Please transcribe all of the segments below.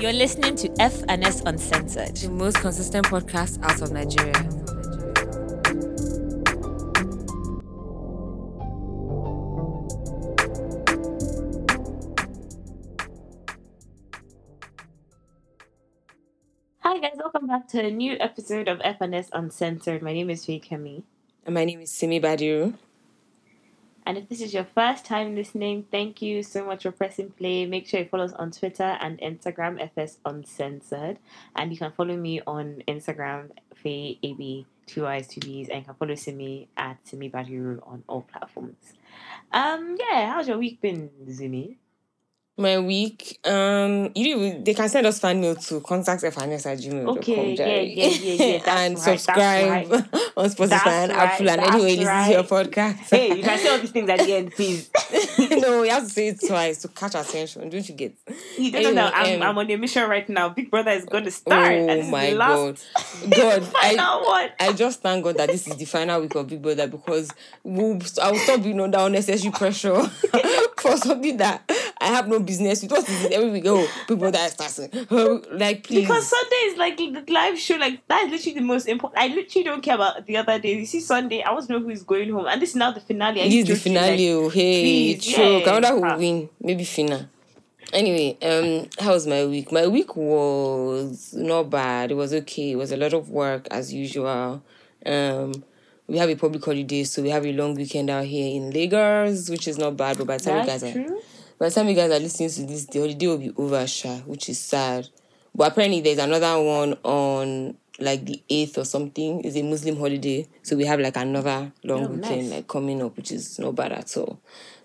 You're listening to F and S Uncensored. the most consistent podcast out of Nigeria. Hi guys, welcome back to a new episode of FNS Uncensored. My name is Faye Kemi. And my name is Simi Badiru. And if this is your first time listening, thank you so much for pressing play. Make sure you follow us on Twitter and Instagram, FS Uncensored. And you can follow me on Instagram, Faye AB, two I's, two B's, and you can follow Simi at Simi Badiru on all platforms. Um, yeah, how's your week been, Zumi? My week, um, you do- they can send us fan mail to contact fns at gmail.com. Okay, yeah, yeah, yeah, yeah, and right, subscribe on Spotify That's and Apple right, and that's listen to your podcast. Hey, you can say all these things at the end, please. no, you have to say it twice to catch attention. Don't you get? You don't know. I'm, um, I'm on a mission right now. Big Brother is going to start. this Oh is my god, God! I. I just thank God that this is the final week of Big Brother because we'll, I will stop being under unnecessary pressure for something that I have no business with. What is it every week? Oh, Big Brother is starting. Oh, like, please. Because Sunday is like the live show. Like that is literally the most important. I literally don't care about the other days. You see, Sunday, I want to know who is going home, and this is now the finale. Are this is the finale. Like, oh, hey, please, choke. I yeah. wonder who will win. Maybe Phyna. Anyway, um, how was my week? My week was not bad. It was okay. It was a lot of work as usual. Um, we have a public holiday, so we have a long weekend out here in Lagos, which is not bad. But by the time you guys are by the time you guys are listening to this, the holiday will be over, sha, which is sad. But apparently, there's another one on like the eighth or something. It's a Muslim holiday, so we have like another long Oh, weekend nice. like coming up, which is not bad at all.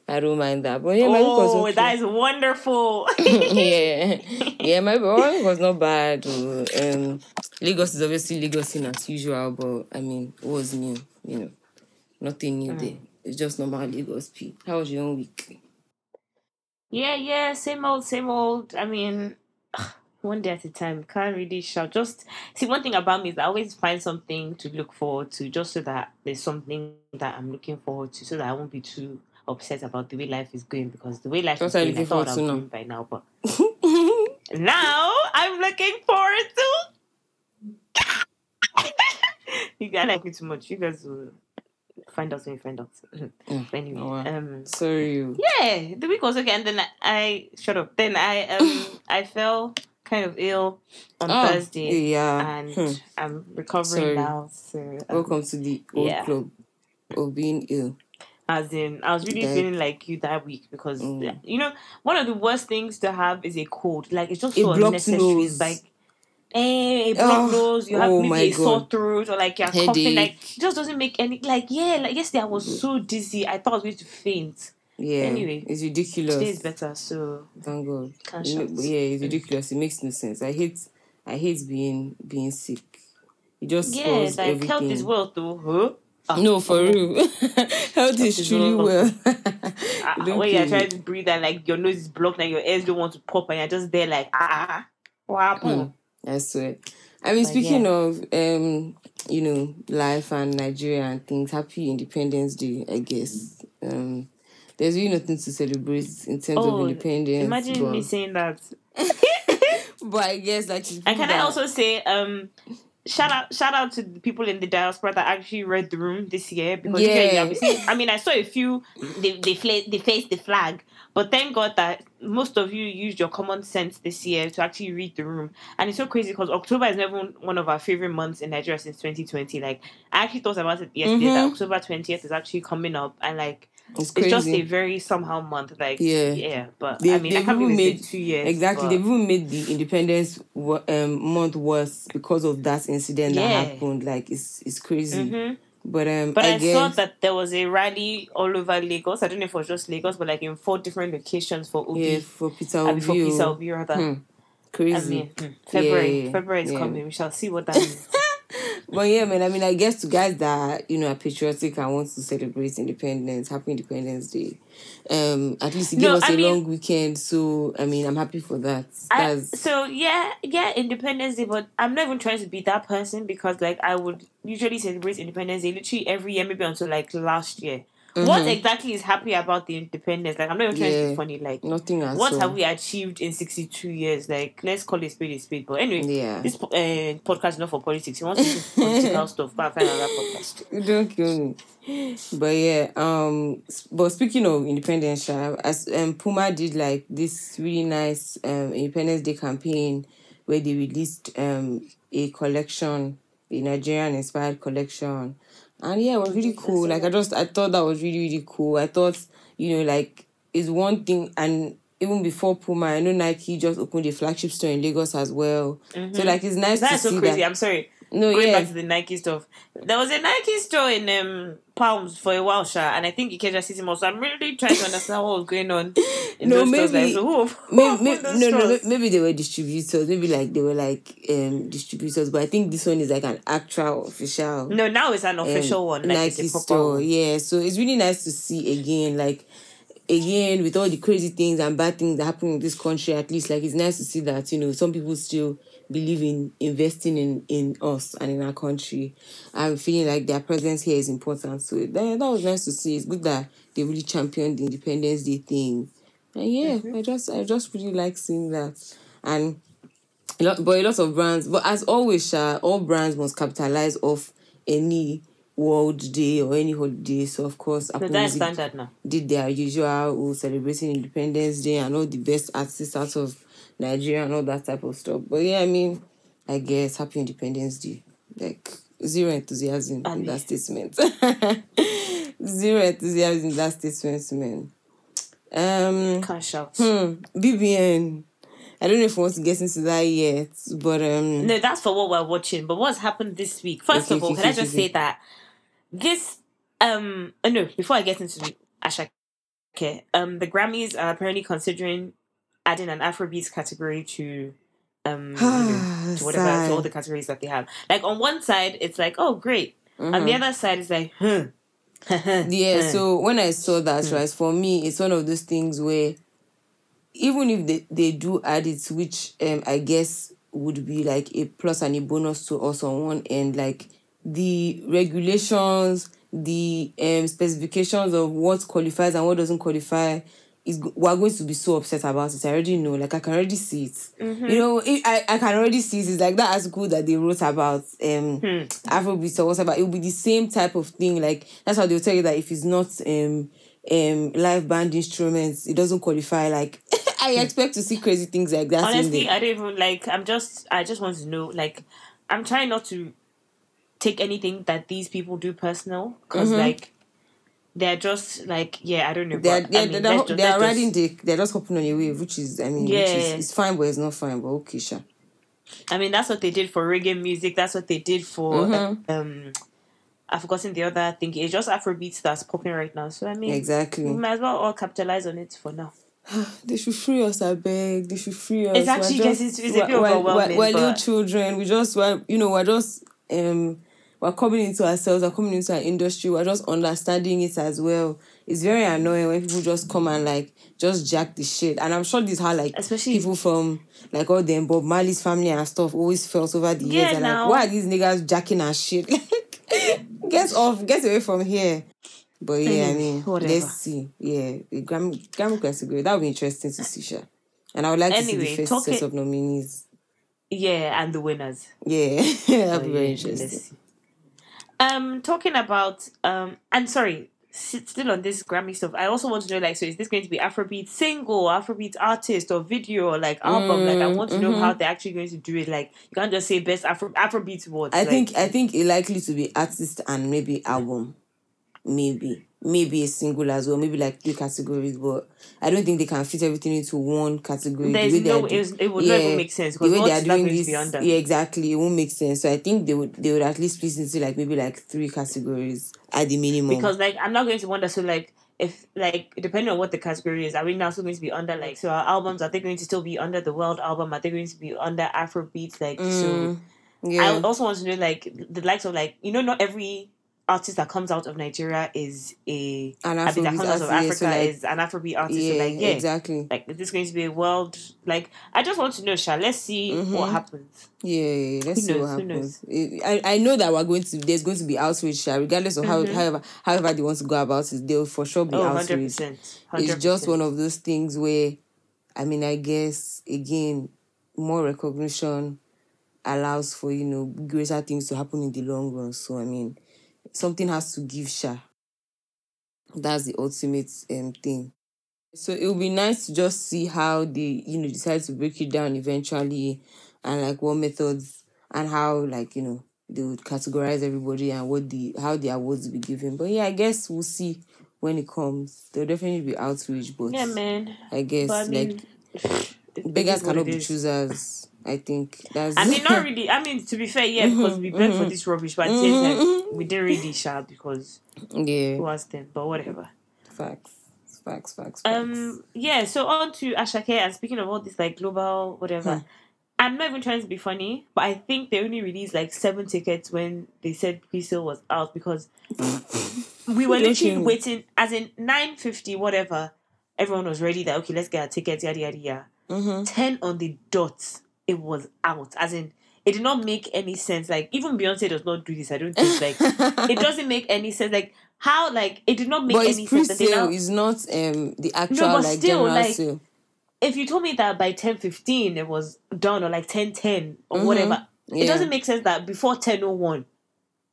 I don't mind that. But yeah, my week was Oh, okay. that is wonderful. yeah, yeah, my my week was not bad. oh. Um, Lagos is obviously Lagos in as usual, but I mean, it was new, you know, nothing new there. Mm. It's just normal Lagos. P. How was your own week? yeah, yeah, same old, same old. I mean, one day at a time. Can't really shout. Just see one thing about me is I always find something to look forward to, just so that there's something that I'm looking forward to, so that I won't be too upset about the way life is going. Because the way life What is going, I thought I was to doing by now, but now I'm looking forward to. You guys like me too much. You guys will find out when you find out. Mm. Anyway, Oh, wow. um, Sorry, you. yeah, the week was okay, and then I, I shut up. Then I um I fell kind of ill on Oh, Thursday, Yeah. and Hmm. I'm recovering Sorry. now. So um, Welcome to the old yeah. club of being ill. as in, I was really Like- feeling like you that week because Mm. you know one of the worst things to have is a cold. Like it's just A so blocked unnecessary. nose. It's like. Eh, a blocked Oh, nose, you have oh maybe a sore God. throat, or like you're coughing, like it just doesn't make any like yeah, like yesterday I was so dizzy, I thought I was going to faint. Yeah. Anyway, it's ridiculous. Today is better, so Thank God. Can't You shout. yeah, it's ridiculous. It makes no sense. I hate I hate being being sick. It just yeah, spoils like everything. health is wealth though. Huh? Ah, No, for oh, real. Health is truly well. well. ah, Don't when you're trying to breathe and like your nose is blocked and your ears don't want to pop and you're just there like ah, what happened? I swear. I mean, But speaking yeah. of um, you know, life and Nigeria and things, happy Independence Day, I guess. Um there's really nothing to celebrate in terms of Oh, independence. Imagine but, me saying that. but I guess like to And can I also say um. Shout out! Shout out to the people in the diaspora that actually read the room this year because Yeah. usually I've been I mean I saw a few they they fla- they faced the flag, but thank God that most of you used your common sense this year to actually read the room. And it's so crazy because October is never one of our favorite months in Nigeria since 2020. Like I actually thought about it yesterday that Mhm. October 20th is actually coming up, and like it's it's just a very somehow month. Like Yeah. yeah. But They- I mean I can't even believe made- two years. Exactly. but- They've even made the Independence um, month worse because of that incident Yeah. that happened. Like it's it's crazy. Mhm. But um, But I, I, guess saw that there was a rally all over Lagos. I don't know if it was just Lagos, but like in four different locations for Obi. yeah for Peter Obi, Peter oh, Obi rather. hmm, I crazy. mean, hmm, February. Yeah, February is yeah. coming. We shall see what that means. But yeah, man. I mean, I guess to guys that you know are patriotic and want to celebrate independence, happy Independence Day. Um, at least it gave No, us I a mean- long weekend, so I mean, I'm happy for that. I, so yeah, yeah, Independence Day, but I'm not even trying to be that person because like I would usually celebrate Independence Day literally every year, maybe until like last year. What exactly is happy about the independence? Like I'm not even trying to be funny. Like Nothing at what all. have we achieved in 62 years? Like let's call it speed, a spade. But anyway, Yeah. this po- uh, podcast is not for politics. You want to political stuff? Go and find another podcast. Don't kill me. But yeah, um, but speaking of independence, as um, Puma did like this really nice um Independence Day campaign where they released um a collection, a Nigerian inspired collection, and yeah, it was really cool. Like I just I thought that was really really cool. I thought you know like it's one thing and. Even before Puma, I know Nike just opened a flagship store in Lagos as well. So mm-hmm. like it's nice That's to so see crazy. that. I'm sorry. No, Going yeah, back to the Nike stuff, there was a Nike store in um Palms for a while, Sha, and I think Ikeja City Mall. So I'm really trying to understand what was going on. In No, maybe- Like, so who, who maybe, no, no, stores? maybe they were distributors. Maybe like they were like um distributors, but I think this one is like an actual official No, now it's an um, official one. Like Nike it's a proper store. one. Yeah, so it's really nice to see again, like again with all the crazy things and bad things that happen in this country. At least like it's nice to see that you know some people still believe in investing in in us and in our country. I'm feeling like their presence here is important. So that, that was nice to see. It's good that they really championed the Independence Day thing. And yeah, mm-hmm. I just I just really like seeing that. And a lot, but a lot of brands. But as always, Sha, all brands must capitalize off any World Day or any holiday. So of course, So Apple that's Music standard now. did their usual oh, celebrating Independence Day and all the best artists out of Nigeria and all that type of stuff. But yeah, I mean, I guess Happy Independence Day. Like zero enthusiasm in Abi. that statement. zero enthusiasm in that statement, man. Um Cash out. hmm, BBN. I don't know if I want to get into that yet, but um No, that's for what we're watching. But what's happened this week? First Okay, of all, okay, can I just okay. say that this um uh, no, before I get into the Asha okay, um the Grammys are apparently considering adding an Afrobeats category to um to whatever to all the categories that they have. Like on one side it's like, oh great. On the other side it's like, huh. Yeah, so when I saw that, Hmm. right, for me, it's one of those things where even if they, they do add it, which um I guess would be like a plus and a bonus to us on one end, like the regulations, the um specifications of what qualifies and what doesn't qualify is we're going to be so upset about it. I already know, like I can already see it. Mm-hmm. You know, it, I, I can already see it. It's like that article that they wrote about um Hmm. Afrobeats or whatever. It will be the same type of thing. Like that's how they'll tell you that if it's not um um live band instruments, it doesn't qualify. Like I expect to see crazy things like that. Honestly. I don't even like. I'm just. I just want to know. Like, I'm trying not to take anything that these people do personal because, like, they're just like, yeah, I don't know. they're but, they're, I mean, they're, let's ju- they're riding just- the they're just hopping on a wave, which is I mean, which Yeah. is it's fine, but it's not fine. But okay, sure. I mean, that's what they did for reggae music. That's what they did for. Mm-hmm. um I've forgotten the other thing. It's just Afrobeats that's popping right now. So I mean, Exactly. we might as well all capitalize on it for now. They should free us, I beg. They should free us. It's actually We're just- just- it's- it's a bit we're- we're- overwhelming, We're, little children. We just, we're, you know, we're just, um, we're coming into ourselves. We're coming into our industry. We're just understanding it as well. It's very annoying when people just come and like just jack the shit. And I'm sure this is how like Especially- people from like all them Bob Marley's family and stuff always felt over the years. Yeah, and like, why are these niggas jacking our shit? get off, get away from here. But yeah, I mean, whatever. let's see. Yeah, the Grammy Grammy category that would be interesting to see, sure. And I would like to see the first set of nominees. Yeah, and the winners. Yeah, that'd be very interesting. Um, talking about um, and sorry, still on this Grammy stuff. I also want to know, like, so is this going to be Afrobeat single, Afrobeat artist, or video, or like album? like, I want to know how they're actually going to do it. Like, you can't just say best Afro Afrobeat awards. I like, think I think it likely to be artist and maybe album, maybe maybe a single as well, maybe like three categories. But I don't think they can fit everything into one category. The There's they no- do- it would not even make sense, the because way what they are doing this, yeah, exactly, it won't make sense. So I think they would they would at least split into like maybe like three categories at the minimum. because like I'm not going to wonder. So like. If like depending on what the category is, are we now still going to be under like so our albums are they going to still be under the world album? Are they going to be under Afrobeats? Like so Mm, yeah, I also want to know like the likes of like you know not every artist that comes out of Nigeria is a An I mean, that comes out of Africa so like- is an Afrobeat artist. yeah, so like yeah, exactly. like is this going to be a world? Like I just want to know, Sha. Let's see Mm-hmm. what happens. Yeah, let's Who see knows, what happens. I, I know that we're going to there's going to be outrage, Sha, regardless of how however however they want to go about it. There'll for sure be Mm-hmm. Oh, 100 outrage. percent. It's just one of those things where, I mean, I guess again, more recognition allows for you know greater things to happen in the long run. So I mean, something has to give, Sha. That's the ultimate um thing. So it would be nice to just see how they, you know, decide to break it down eventually and like what methods and how like, you know, they would categorize everybody and what the how the awards will be given. But yeah, I guess we'll see when it comes. There'll definitely be outreach, but Yeah, man. I guess But I mean, like beggars cannot be choosers. I think that's I mean, not really. I mean, to be fair, yeah, because we begged for this rubbish, but the same we didn't really shout because yeah, who asked them? But whatever. facts. Facts, facts, facts. Um, yeah. So on to Asake, and speaking of all this like global whatever, Hmm. I'm not even trying to be funny, but I think they only released like seven tickets when they said pre-sale was out because we were literally waiting. As in nine fifty, whatever. Everyone was ready. That okay, let's get our tickets. Yada yada yada. mm-hmm. Ten on the dot, it was out. As in, it did not make any sense. Like even Beyonce does not do this. I don't think like it doesn't make any sense. Like how like it did not make but any it's sense. pre-sale. now- It's not um the actual but like still, general like, sale. if you told me that by ten fifteen it was done or like ten ten or Mhm. whatever, Yeah. it doesn't make sense that before ten oh one.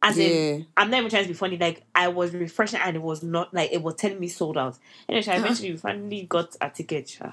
As in, I'm not even trying to be funny. Like I was refreshing and it was not like it was telling me sold out. And I eventually finally got a ticket. So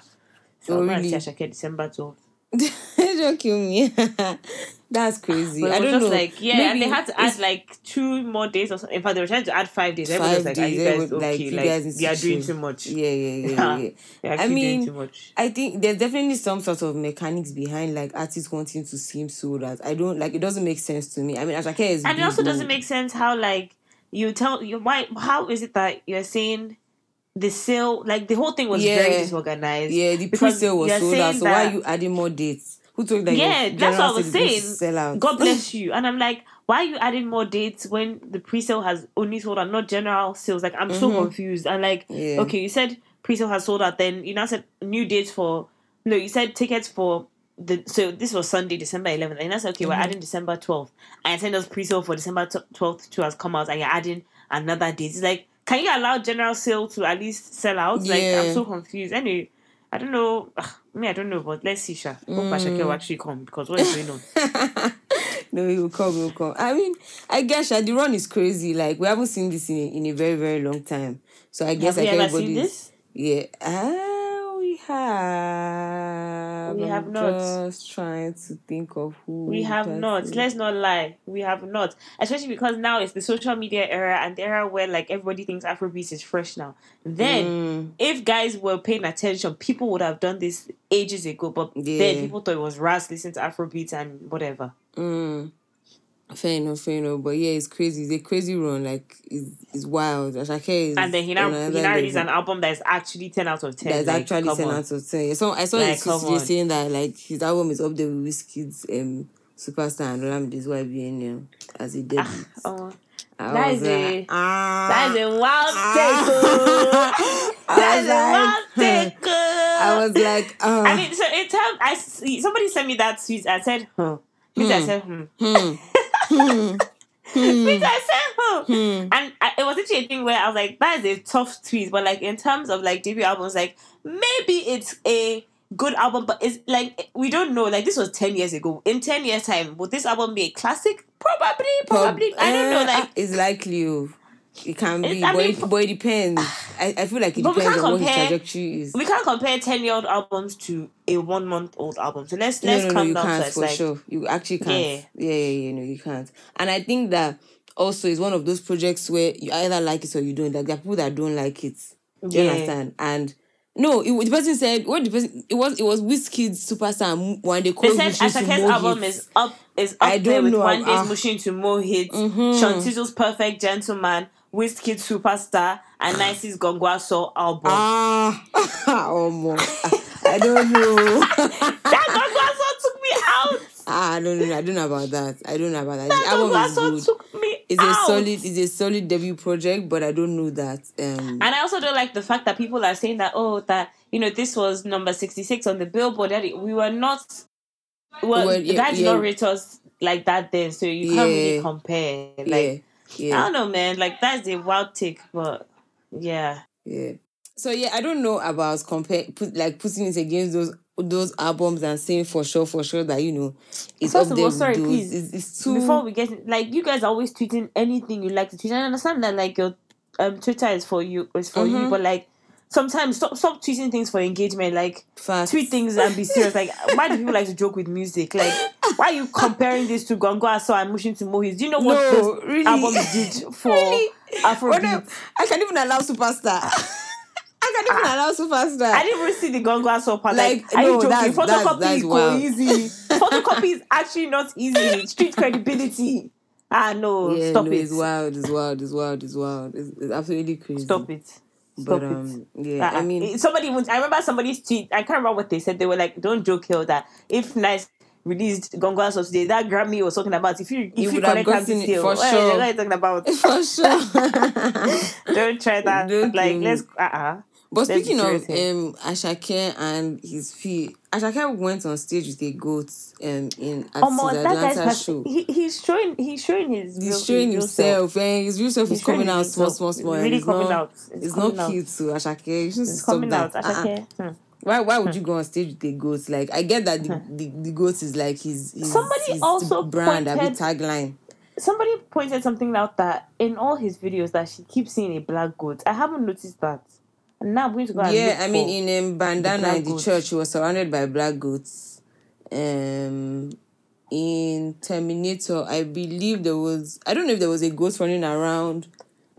Oh, I'm gonna really? see Asake December 12th. Don't kill me. That's crazy. I don't just know. like yeah, and they had to add like two more days or something. In fact, they were trying to add five days. Everyone was five like, "Are days. you guys everyone- okay? you Like, guys need they are doing too much. Yeah, yeah, yeah, yeah. yeah. They're mean, too much." I think there's definitely some sort of mechanics behind like artists wanting to seem so that I don't like. It doesn't make sense to me. I mean, Asake is and it also doesn't make sense how like you tell you why how is it that you're saying the sale like the whole thing was very Yeah. disorganized Yeah, the pre-sale was sold out. So why are you adding more dates? Who told you that? yeah that's what i was sale is going to saying Sell out. god bless you and i'm like why are you adding more dates when the pre-sale has only sold out not general sales like i'm so confused and like Mm-hmm. Yeah. okay you said pre-sale has sold out then you now said new dates for no you said tickets for the so this was Sunday, December 11th, and I said, okay, Mm-hmm. we're adding December 12th, and I said us pre-sale for December 12th to has come out, and you're adding another date. It's like, can you allow general sale to at least sell out? Like, Yeah. I'm so confused. Anyway, I don't know. Ugh, me, I don't know, but let's see, Sha. Hope Asake Mm. will actually come because what is going on? no, he will come, he will come. I mean, I guess Sha, the run is crazy. Like we haven't seen this in a, in a very, very long time. So I guess Have like this? Yeah. Ah, we have. We I'm have not. Just trying to think of who. We have not. it. Let's not lie. We have not. Especially because now it's the social media era and the era where like everybody thinks Afrobeat is fresh now. Then Mm, if guys were paying attention, people would have done this ages ago. But Yeah. then people thought it was Ras listening to Afrobeat and whatever. mm. Fair enough, fair enough. But yeah, it's crazy. It's a crazy run. Like it's, it's wild. Asake is And then he now he now released an album that is actually ten out of ten. That's Like, actually ten on. out of ten. So I saw Like, his sister saying that like his album is up there with Wizkid's um superstar and Olamide's YBN as a debut. Oh, I that is a- like, ah, that is a wild ah. take. oh. I was a wild like, take. oh. I was like, oh, I mean, so in terms, I see, somebody sent me that tweet. I said, huh. Means I said, hmm. hmm, hmm, Means I said, huh. hmm. And I, it was actually a thing where I was like, that is a tough tweet. But like in terms of like debut albums, like maybe it's a good album, but it's like we don't know. Like this was ten years ago. In ten years time, would this album be a classic? Probably, probably. I don't know. Uh, Like it's likely. It can be, I but, mean, it, but it depends. I, I feel like it depends on what his trajectory is. we can't compare ten year old albums to a one month old album. So let's no, let's no, no, calm you down can't for Like, sure. You actually can't. Yeah. Yeah. yeah, yeah, no, you can't. And I think that also is one of those projects where you either like it or you don't. Like there are people that don't like it. Do you Yeah. understand? And no, it, the person said what the person it was it was Wizkid's superstar when they They called said Mushin to Asake's album hits. is up is up I there don't with know, Wande's ah. Mushin to Mo'Hits, Mhm. Shantizo's Perfect Gentleman, Wizkid Superstar, and 9ice's Gongo Aso album. Ah, my, I don't know. that Gongo Aso took me out. ah, I don't know. I don't know about that. I don't know about that. That The album Gongwa is Soul good. took me it's a solid it's a solid debut project, but I don't know that. Um, And I also don't like the fact that people are saying that oh that you know this was number sixty six on the Billboard. That it- we were not. Well, Well, yeah, that did yeah. not rate us like that then, so you can't really compare. Like yeah, I don't know, man. Like that's a wild take, but yeah. yeah. So yeah, I don't know about compare put like putting it against those those albums and saying for sure, for sure that you know it's First up of all, sorry, those. please, It's, it's too Before we get like you guys are always tweeting anything you like to tweet. I understand that like your um Twitter is for you is for you, Mhm. but like sometimes stop stop tweeting things for engagement. Like fast. tweet things and be serious. Like, why do people like to joke with music? Like, why are you comparing this to Gongo and Mushin to Mo'Hits? Do you know what No, those really. albums did for Really? Afrobeat? I can't even allow superstar. I can't even allow superstar. I didn't even see the Gongo Aso part. Like, Like, are you joking? that's- that's- Photocopy that's is go wild. easy. Photocopy is actually not easy. Street credibility. Ah, no. yeah, Stop no, it. It's wild. It's wild. It's wild. It's wild. It's, it's absolutely crazy. Stop it. But um, yeah, Uh-uh. I mean, somebody I remember somebody's tweet. I can't remember what they said. They were like, "Don't joke here that if 9ice released Gongo Aso today, that Grammy was talking about. If you if You you, have connect them gotten still, for what, sure. are you talking about? for sure. Don't try that. Don't like let's uh uh But Let's speaking of um Asake and his fee, Asake went on stage with a goat um in at my, his Atlanta show. he, he's showing he's showing his real, He's showing his real self. himself, and his real self He's is coming out small, small, small. Really it's coming not, out. It's It's, coming not out. cute to Asake. You should It's stop coming that. out. Uh-uh. Hmm. Why why would you go on stage with a goat? Like I get that the, the, the goat is like his, his Somebody his also brand, a pointed- tagline. Somebody pointed something out that in all his videos that she keeps seeing a black goat. I haven't noticed that. And now I'm going to go Yeah, I mean in um, bandana in the goats. church, he was surrounded by black goats. Um, in Terminator, I believe there was I don't know if there was a ghost running around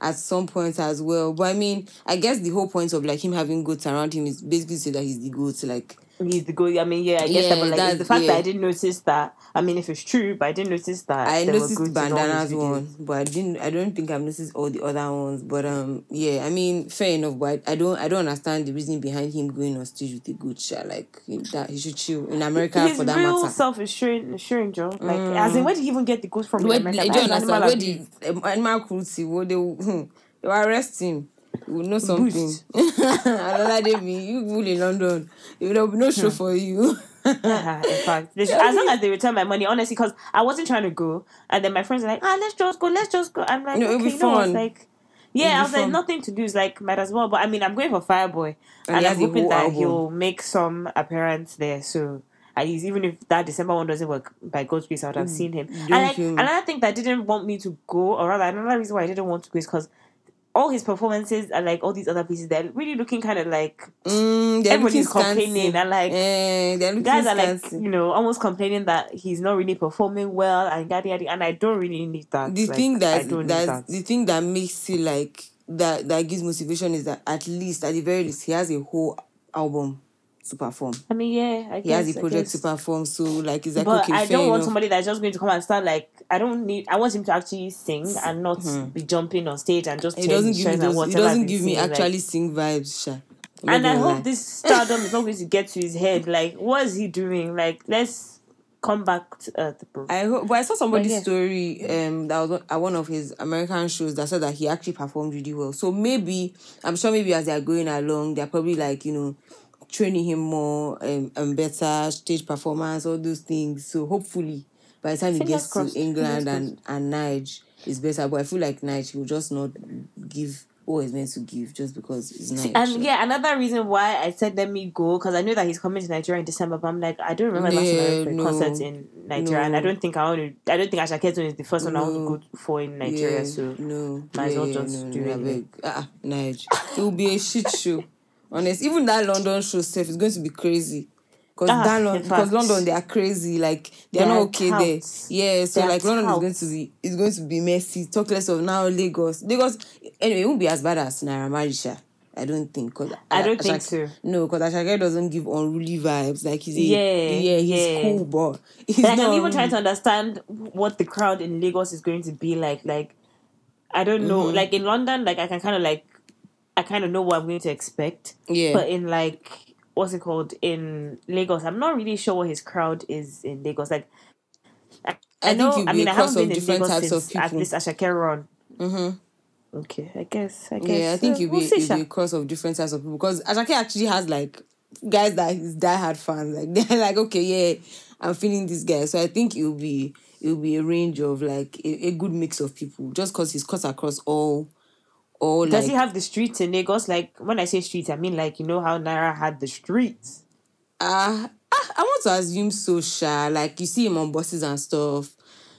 at some point as well. But I mean, I guess the whole point of like him having goats around him is basically to say that he's the goat. Like he's the goat. I mean, yeah, I guess Yeah, that, but like it's the fact yeah. that I didn't notice that. I mean, if it's true, but I didn't notice that. I noticed goats in all bandanas one, but I didn't. I don't think I've noticed all the other ones. But um, yeah, I mean, fair enough. But I don't. I don't understand the reason behind him going on stage with a good shot. Like that, he should chill in America His for that real matter. self is showing, showing Joe. Like, as in, where did he even get the goat from? Where, America? do you understand? animal Where the um, animal cruelty? What they hmm, they arrest him. You will know something. Another day, me, you people in London, there will be no show for you. Ah, in fact, should- as long as they return my money, honestly, because I wasn't trying to go, and then my friends are like, "Ah, let's just go, let's just go." I'm like, No, "Okay, be no." I was fun. like, "Yeah," I was like, "Nothing to lose, like, might as well." But I mean, I'm going for Fireboy, And and, I'm hoping that album. he'll make some appearance there. So at least, even if that December one doesn't work, by God's grace, I would have seen him. And like another thing that didn't want me to go, or rather, another reason why I didn't want to go is because. All his performances are like all these other pieces, they're really looking kind of like Mm, everybody's complaining and like Eh, they're guys are like scanty. you know almost complaining that he's not really performing well and yada yada and I don't really need that. the Like, thing I that don't need that that. the thing that makes it like that that gives motivation is that at least at the very least he has a whole album to perform. I mean, yeah, I guess. He has a project to perform, so like it's like but okay, I don't want enough. somebody that's just going to come and start like I don't need. I want him to actually sing and not be jumping on stage and just It doesn't give me those, it doesn't give me singing, like- actually sing vibes, Sha. And I hope lie. this stardom is not going to get to his head. Like, what is he doing? Like, let's come back to earth, bro. I hope, but I saw somebody's yeah. story um that was at one of his American shows that said that he actually performed really well. So maybe I'm sure maybe as they're going along, they're probably like you know training him more um, and better stage performance, all those things. So hopefully by the time he gets crossed, to England and and Nige is better. But I feel like Nige will just not give what he's meant to give just because it's Nige. And yeah, another reason why I said let me go because I know that he's coming to Nigeria in December. But I'm like, I don't remember last time I Yeah, went for no. concert in Nigeria, and I don't think I want to. I don't think Asha Ketone is the first one I want to go for in Nigeria. Yeah, So no, might as well just do it. Ah, ah, Nige. It will be a shit show. Honest, even that London show stuff is going to be crazy. Cause Ah, that Lon- because. London they are crazy, like they are not okay there. Yeah, so They like London is going to be it's going to be messy. Talk less of now Lagos. Lagos anyway, it won't be as bad as Naira Marley, sha. I don't think. Cause I don't Asake- think so. No, because Asake doesn't give unruly vibes. Like he's a, Yeah, yeah, he's yeah. cool, but he's like not I'm even trying to understand what the crowd in Lagos is going to be like. Like I don't know. Mm-hmm. Like in London, like I can kind of like I kind of know what I'm going to expect. Yeah. But in like what's it called in Lagos, I'm not really sure what his crowd is in Lagos. Like I, know. think I you'll be mean, I haven't been in different Lagos types of since at least Asake run. Mm-hmm. Okay, I guess. I guess. Yeah, I think uh, you'll we'll be, you'll be a cross of different types of people because Asake actually has like guys that he's diehard fans. Like they're like, okay, yeah, I'm feeling this guy. So I think it'll be it'll be a range of like a, a good mix of people just because he's cut across all all Does like he have the streets in Lagos? Like when I say streets, I mean like you know how Naira had the streets. uh, ah, I want to assume so sha. Like you see him on buses and stuff.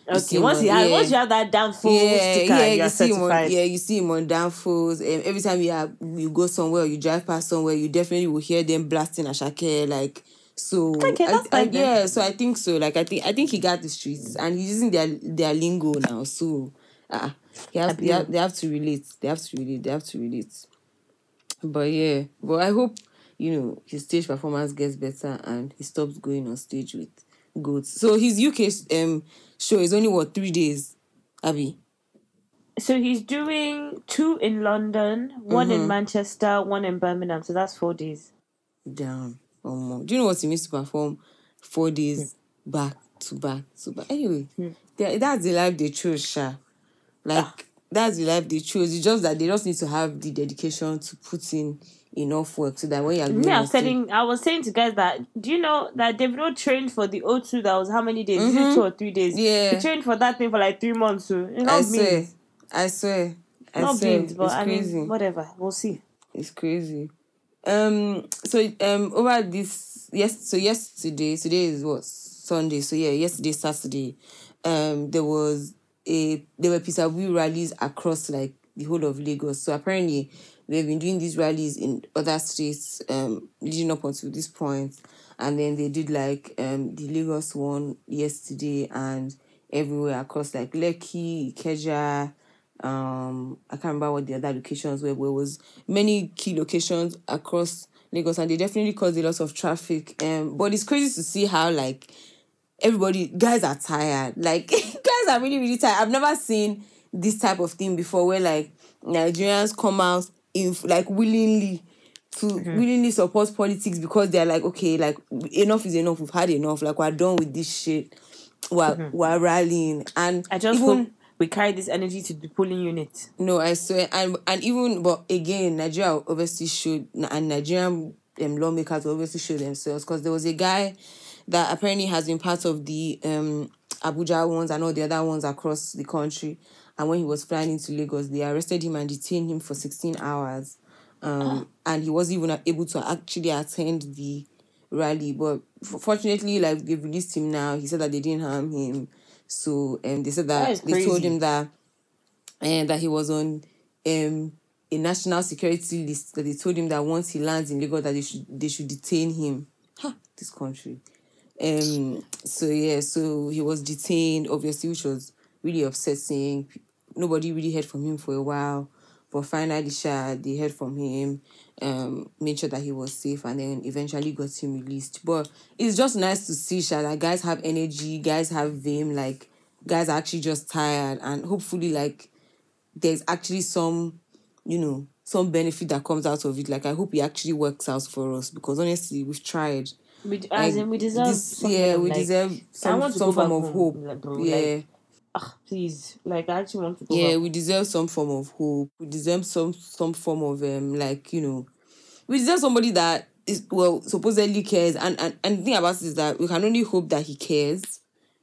You Okay, once on- you have yeah. once you have that damn full yeah, sticker, yeah, you you see him on, yeah, you see him on downfalls. Um, every time you have, you go somewhere or you drive past somewhere, you definitely will hear them blasting Asake. Like so, Okay, I- I- yeah. So I think so. Like I think I think he got the streets and he's using their their lingo now. So ah, he has, they, have, they have to relate. They have to relate. They have to relate. But yeah, but I hope you know his stage performance gets better and he stops going on stage with goats. So his UK um show is only what three days, Abby. So he's doing two in London, one Mm-hmm. in Manchester, one in Birmingham. So that's four days. Damn. Um, do you know what it means to perform four days back to back to back? Anyway, that- that's the life they chose, Sha. Like that's the life they chose. It's just that they just need to have the dedication to put in enough work so that when you're Me, I was telling, I was saying to guys that do you know that Davido trained for the O2 that was how many days? It two or three days? Mm-hmm. Yeah. he trained for that thing for like three months. So it's I not swear, I swear, I not swear, beans, but it's I crazy. mean, whatever. We'll see. It's crazy. Um. So um. Over this yes. So yesterday. Today is what Sunday. So yeah. Yesterday Saturday. Um. There was a there were Peter Wheel rallies across like the whole of Lagos. So apparently they've been doing these rallies in other states. Um. Leading up until this point, and then they did like um the Lagos one yesterday and everywhere across like Lekki, Ikeja, um I can't remember what the other locations were, but it was many key locations across Lagos and they definitely caused a lot of traffic. Um but it's crazy to see how like everybody guys are tired. Like guys are really, really tired. I've never seen this type of thing before where like Nigerians come out in like willingly to willingly support politics because they're like, okay, like enough is enough. We've had enough. Like we're done with this shit. We're we're rallying. And I just even, hope we carry this energy to the polling unit. no, I swear, and and even but again, Nigeria obviously showed, and Nigerian um, lawmakers obviously showed themselves because there was a guy that apparently has been part of the um Abuja ones and all the other ones across the country. And when he was flying into Lagos, they arrested him and detained him for sixteen hours, um, and he wasn't even able to actually attend the rally. But fortunately, like they've released him now. He said that they didn't harm him. So um, they said that, That they told him that and that he was on um a national security list that they told him that once he lands in Lagos that they should they should detain him. Ha, this country. Um so yeah, so he was detained, obviously, which was really upsetting. Nobody really heard from him for a while. But finally, Sha, they heard from him, um, made sure that he was safe, and then eventually got him released. But it's just nice to see Sha that guys have energy, guys have vim, like guys are actually just tired, and hopefully, like there's actually some, you know, some benefit that comes out of it. Like I hope it actually works out for us because honestly, we've tried. We, as Like, in, we deserve. this, some yeah, we like- deserve some, some form of hope. like, bro, yeah. like, ah, please, like I actually want to go. yeah back. we deserve some form of hope we deserve some some form of um like you know we deserve somebody that is well supposedly cares and and, and the thing about it is that we can only hope that he cares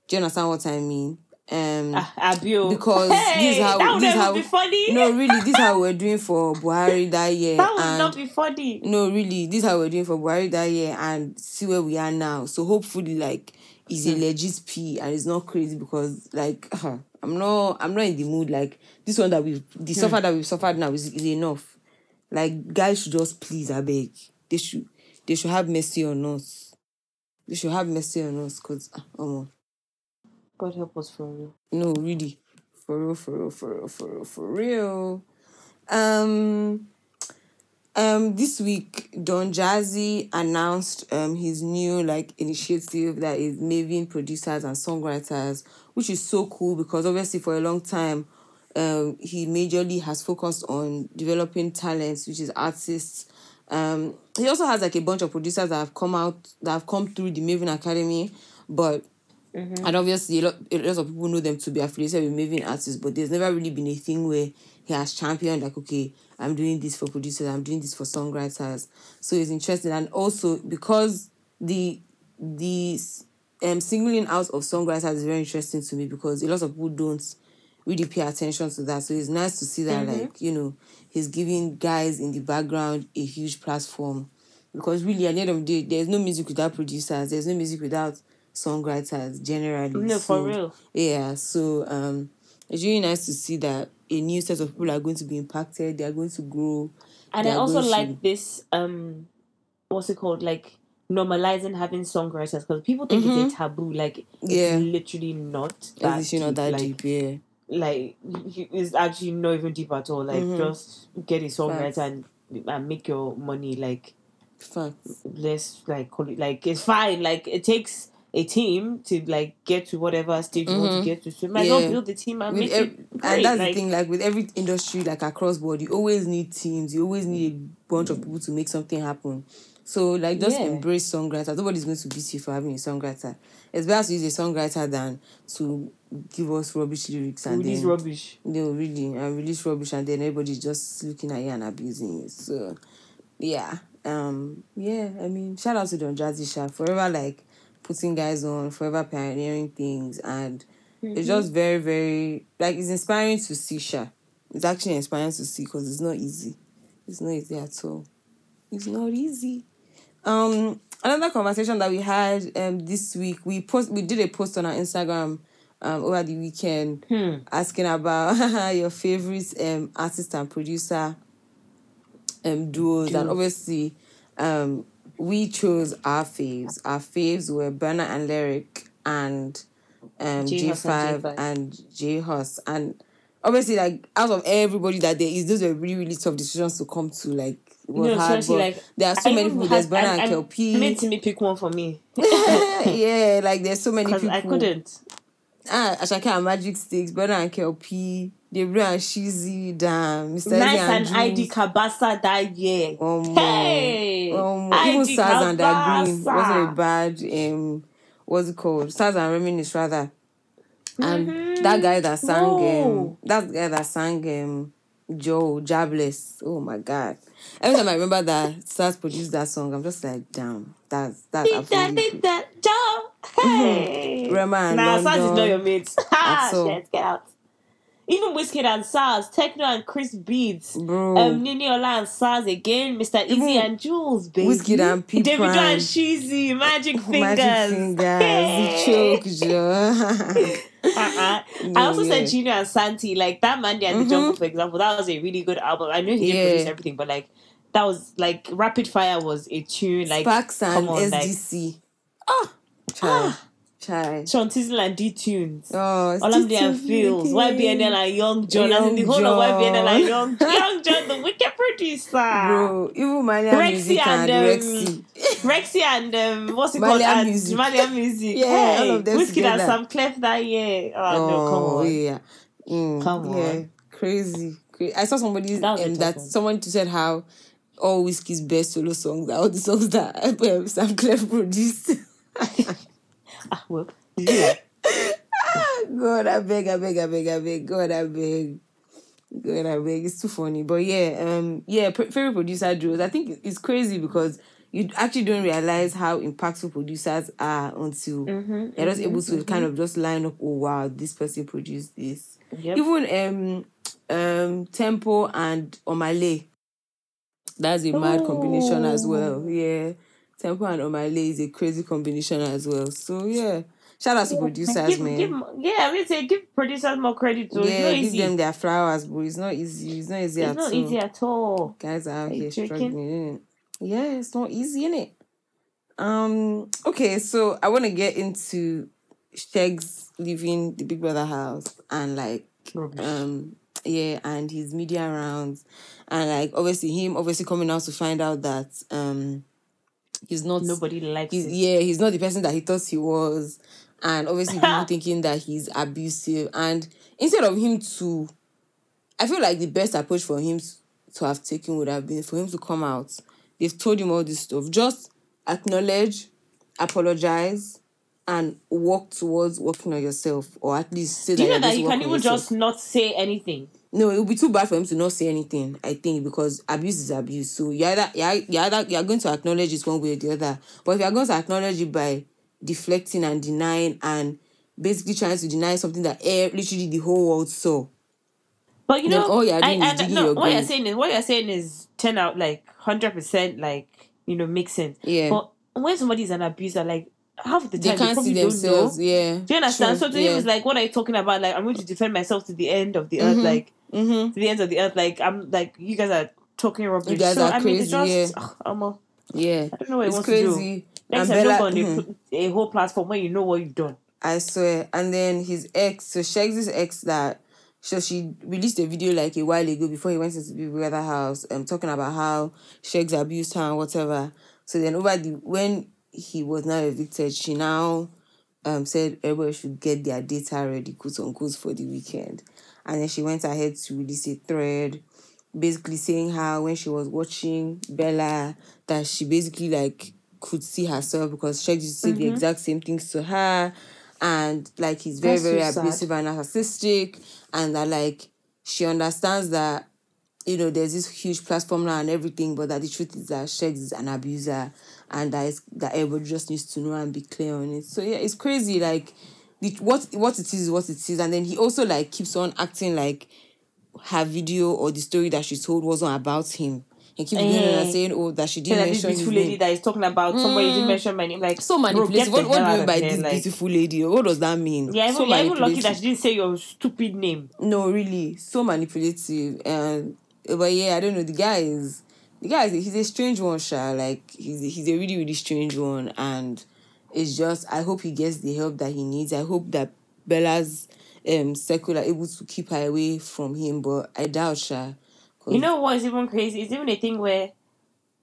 do you understand what i mean um Ah, Abio. because this is how that would this is how be funny. no really this is how we're doing for buhari that year that would and not be funny. no, really, this is how we're doing for Buhari that year and see where we are now. So hopefully, like, it's a legit P and it's not crazy because, like, I'm not, I'm not in the mood. Like this one that we've, the suffer that we've suffered now is, is enough. Like guys should just please, I beg. They should, they should have mercy on us. They should have mercy on us, cause, um, God help us for real. no, really, for real, for real, for real, for real, for real. Um, um, this week, Don Jazzy announced um his new like initiative that is Mavin producers and songwriters, which is so cool because obviously for a long time, um, he majorly has focused on developing talents, which is artists. Um, he also has like a bunch of producers that have come out that have come through the Mavin Academy, but And obviously, a lot, a lot of people know them to be affiliated with moving artists, but there's never really been a thing where he has championed, like, okay, I'm doing this for producers, I'm doing this for songwriters. So it's interesting. And also, because the the um, singling out of songwriters is very interesting to me because a lot of people don't really pay attention to that. So it's nice to see that, like, you know, he's giving guys in the background a huge platform. Because really, at the end of the day, there's no music without producers, there's no music without songwriters generally. No, for real. Yeah, so um, it's really nice to see that a new set of people are going to be impacted, they are going to grow. And I also going to- like this um what's it called? Like normalizing having songwriters because people think it's a taboo. Like it's Mm-hmm. Yeah. literally not It's that literally not deep. that like, deep, yeah. Like it's actually not even deep at all. Like just get a songwriter Mm-hmm. Facts. and and make your money. Like Facts. let's like call it like it's fine. Like it takes a team to like get to whatever stage you want to get to. So you might well Mm-hmm. Build the team and With make ev- it great. and that's like, the thing, like with every industry, like across board, you always need teams. You always need a bunch of people to make something happen. So like just Yeah. embrace songwriters. Nobody's going to beat you for having a songwriter. It's better to use a songwriter than to give us rubbish lyrics and release then rubbish. no really and release rubbish and then everybody's just looking at you and abusing you. So yeah. Um yeah, I mean shout out to Don Jazzy Sha forever like putting guys on, forever pioneering things and it's just very, very like it's inspiring to see Sha. It's actually inspiring to see because it's not easy. It's not easy at all. It's not easy. Um another conversation that we had um this week, we post we did a post on our Instagram um over the weekend asking about your favorite um artist and producer um duos and obviously um we chose our faves. Our faves were Burna and Leriq and um J J Hus and five JAE5. and J Hus and obviously like out of everybody that there is those were really really tough decisions to come to like No, hard seriously, like, there are so I many people there's Burna and I Kel-P. made me pick one for me yeah like there's so many people I couldn't. ah Asake and Magic Sticks Burna and Debra and Shizzi damn Mr. Nice and and ID Cabasa that year. Um, Hey, um, even ID and the Green wasn't a bad um what's it called Sarz and Reminisce rather and Mm-hmm. that guy that sang um that guy that sang um Joe Jobless oh my god every time I remember that Sarz produced that song I'm just like damn that's that's Did that, did that, Joe. Hey. Rema and Nah, Sarz is not your mates. Ha, all. shit, get out. Even Wizkid and Sarz, Tekno and Krizbeatz, Bro. um, Niniola and Sarz again, Mr. Eazi and Juls, baby. Wizkid and P David and Shizzi, Magic Fingers. Magic fingers, the choke, Joe. Uh-uh. No, I also yeah. Mm-hmm. said Junior and Santi, like that Mandy and the Jungle, for example. That was a really good album. I know he didn't Yeah. produce everything, but like that was like Rapid Fire was a tune. Like Sparks and come on, like SDC. Ah, try, try. Sean Tizzle and D Tunes. Oh, Olamide and Pheelz. YBNL and Young John, in the Young whole of YBNL and John. Young, Young John, the wicked producer. Bro, even Marlian Rexxie Music and, and, Rexxie. um, Rexxie and um, what's it Marlian called? Music. And Marlian Music. Yeah, hey, all of them Wizkid and together. Samklef that year. Oh, no, come on. yeah. Mm, Come yeah. on. Crazy. Cra- I saw somebody That um, that someone said how all Wizkid's best solo songs are all the songs that um, Samklef produced. Ah, well, yeah. God, I beg, I beg, I beg, I beg. God, I beg. God, I beg. It's too funny. But yeah, um, yeah, favorite producer duos. I think it's crazy because you actually don't realize how impactful producers are until Mm-hmm, you're just able to kind of just line up. Oh wow, this person produced this. Yep. Even um, um, Tempoe and Omah Lay. That's a mad combination as well. Yeah, Tempoe and Omah Lay is a crazy combination as well. So yeah, shout out to producers, give, man. give, yeah, I mean, say give producers more credit. So yeah, it's not give easy. them their flowers, but it's not easy. It's not easy it's at not all. easy at all. Guys are out Are you here joking? struggling. Innit? Yeah, it's not easy, innit? Um. Okay, so I want to get into Sheggz leaving the Big Brother house and like Rubbish. um yeah and his media rounds and like obviously him obviously coming out to find out that um he's not Nobody likes he's yeah he's not the person that he thought he was. And obviously people thinking that he's abusive. And instead of him to i feel like the best approach for him to have taken would have been for him to come out. They've told him all this stuff. Just acknowledge apologize and work towards working on yourself, or at least say Do you know that you can even yourself. just not say anything? No, it would be too bad for him to not say anything. I think because abuse is abuse. So you're either you're, you're either you're going to acknowledge it one way or the other. But if you're going to acknowledge it by deflecting and denying and basically trying to deny something that eh, literally the whole world saw. But you know, all you're I, doing is I, digging no, your what you're saying is what you're saying is turn out like hundred percent like you know makes sense. Yeah. But when somebody's an abuser, like half the They can't probably see themselves. know. Yeah. Do you understand? True, So to yeah. him, it's like, what are you talking about? Like, I'm going to defend myself to the end of the earth, like Mm-hmm. to the end of the earth. Like, I'm like, you guys are talking rubbish. You guys so are I mean, it's crazy, just, ugh, I'm a, Yeah. I don't know what he It's wants to do. crazy. Next time, Bella- on a, mhm. pl- a whole platform where you know what you've done. I swear. And then his ex, so Shaggy's ex that so she released a video like a while ago before he went into Big Brother house, um, talking about how Sheggz abused her and whatever. So then over the when he was now evicted, she now um said everybody should get their data ready, quote unquote, for the weekend. And then she went ahead to release a thread basically saying how when she was watching Bella that she basically like could see herself because Sheggz used to say the exact same things to her and like he's very That's so very sad. abusive and narcissistic and that like she understands that you know there's this huge platform now and everything but that the truth is that Sheggz is an abuser and that is that everybody just needs to know and be clear on it so yeah it's crazy like the, what what it is is what it is and then he also like keeps on acting like her video or the story that she told wasn't about him. He keeps going and Eh. saying, "Oh, that she didn't this mention his beautiful name." lady that is talking about somebody didn't mention my name. Like, so manipulative. What, what do you mean by this like- beautiful lady? What does that mean? Yeah, even, so you're even lucky that she didn't say your stupid name. No, really, so manipulative. And but yeah, I don't know. The guy is the guy is he's a strange one, Sha. Like he's he's a really really strange one, and it's just I hope he gets the help that he needs. I hope that Bella's um circle are able to keep her away from him, but I doubt, Sha. You know what is even crazy? It's even a thing where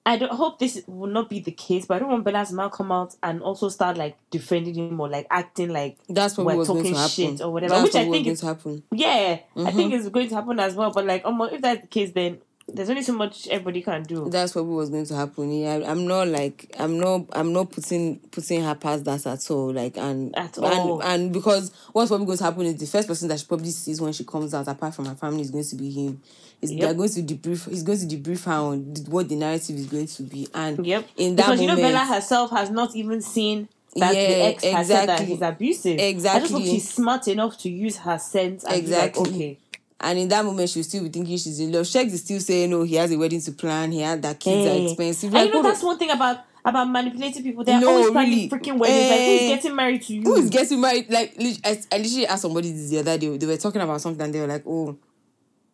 I don't hope this will not be the case, but I don't want Bella's man come out and also start like defending him or like acting like that's what we're what's going to talking happen. shit or whatever, That's which I think is- going to happen. yeah, I Mm-hmm. think it's going to happen as well. But like, um, if that's the case, then there's only so much everybody can do. That's what was going to happen. Yeah, I'm not like I'm not I'm not putting putting her past that at all. Like and At and, all. and because what's probably going to happen is the first person that she probably sees when she comes out, apart from her family, is going to be him. Is Yep. they're going to debrief. He's going to debrief her on what the narrative is going to be. And Yep. in that because you know Bella herself has not even seen that the Yeah, ex has said that he's abusive. Exactly. I just hope Exactly. she's smart enough to use her sense and Exactly. be like, okay. And in that moment, she'll still be thinking she's in love. Sheggz is still saying, "No, he has a wedding to plan. He had that kids are Hey. expensive." And Like, you know that's one thing about about manipulating people. They're No, always planning really. freaking weddings. like Eh. who's getting married to you? who is getting married? Like, I, I literally asked somebody this the other day. They were talking about something, and they were like, "Oh,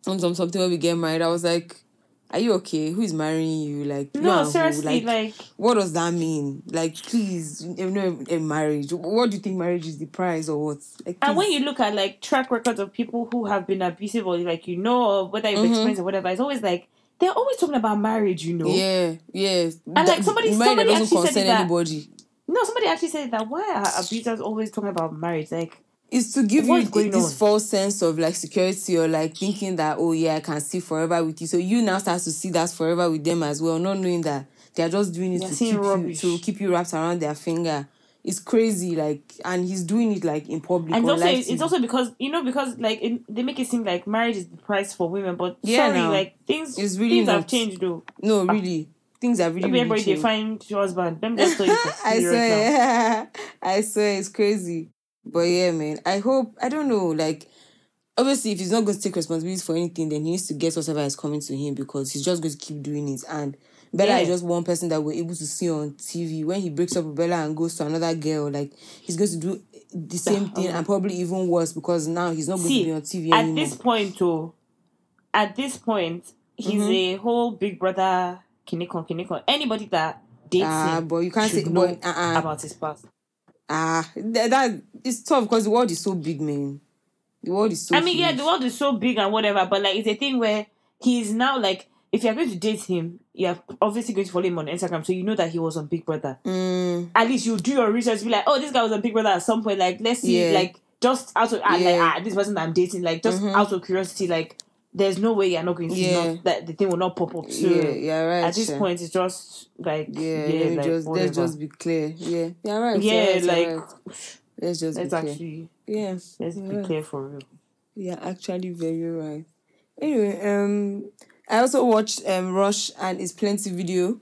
some some something when we get married." I was like, "Are you okay? Who is marrying you? Like, no, seriously, like, what does that mean? Like, please, you know, a marriage. What do you think marriage is the price or what? Like, and when you look at like track records of people who have been abusive or like you know or whether you've Mm-hmm. experienced or whatever, it's always like they're always talking about marriage. You know. yeah, yeah, And like, somebody- somebody doesn't actually said that- anybody. No, somebody actually said that. Why are abusers always talking about marriage? Like, It's to give you this on? false sense of like security or like thinking that oh yeah I can see forever with you. So you now start to see that forever with them as well, not knowing that they are just doing it They're to keep rubbish. you to keep you wrapped around their finger. It's crazy, like, and he's doing it like in public. and also it's, it's also because you know because like it, they make it seem like marriage is the price for women, but Yeah, sorry, like things It's really things have changed though. no, ah, really, things are really. Maybe really everybody they changed. find your husband. Me just you I free right. I swear, it's crazy. But yeah, man, I hope I don't know. Like, obviously, if he's not going to take responsibility for anything, then he needs to get whatever is coming to him because he's just going to keep doing it. And Bella is just one person that we're able to see on TV. When he breaks up with Bella and goes to another girl, like he's going to do the same thing and probably even worse because now he's not going to be on TV at anymore. this point, though, at this point, he's Mm-hmm. a whole big brother. Kinikon, Kinikon. Anybody that dates Ah, him but you can't say, know but uh-uh. about his past. Ah, that, that it's tough because the world is so big, man. The world is so. I mean, yeah, the world is so big and whatever, but like it's a thing where he's now like, if you're going to date him, you're obviously going to follow him on Instagram, so you know that he was on Big Brother. Mm, At least you do your research, be like, oh, this guy was on Big Brother at some point. Like, let's see, Yeah. like, just out of ah, like Yeah. ah, this person that I'm dating, like, just Mhm. out of curiosity, like, there's no way you're not going to see Yeah. not, that the thing will not pop up. So yeah, yeah, right. at this sure. point, it's just like yeah, yeah, like, just let's just be clear. Yeah, yeah, right. Yeah, right, like, right. let's just let's be clear. actually Yeah, let's be right. clear for real. Yeah, actually very right. Anyway, um I also watched um Rush and his plenty video.